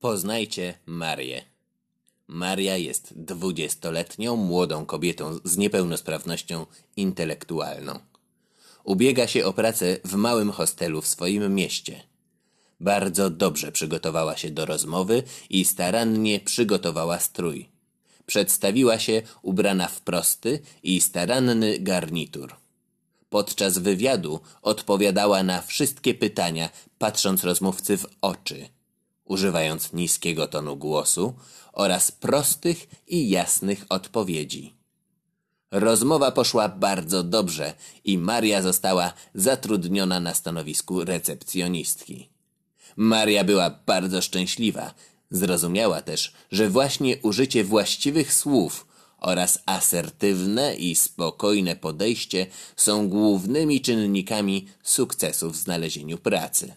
Poznajcie Marię. Maria jest dwudziestoletnią młodą kobietą z niepełnosprawnością intelektualną. Ubiega się o pracę w małym hostelu w swoim mieście. Bardzo dobrze przygotowała się do rozmowy i starannie przygotowała strój. Przedstawiła się ubrana w prosty i staranny garnitur. Podczas wywiadu odpowiadała na wszystkie pytania, patrząc rozmówcy w oczy – używając niskiego tonu głosu oraz prostych i jasnych odpowiedzi. Rozmowa poszła bardzo dobrze i Maria została zatrudniona na stanowisku recepcjonistki. Maria była bardzo szczęśliwa. Zrozumiała też, że właśnie użycie właściwych słów oraz asertywne i spokojne podejście są głównymi czynnikami sukcesu w znalezieniu pracy.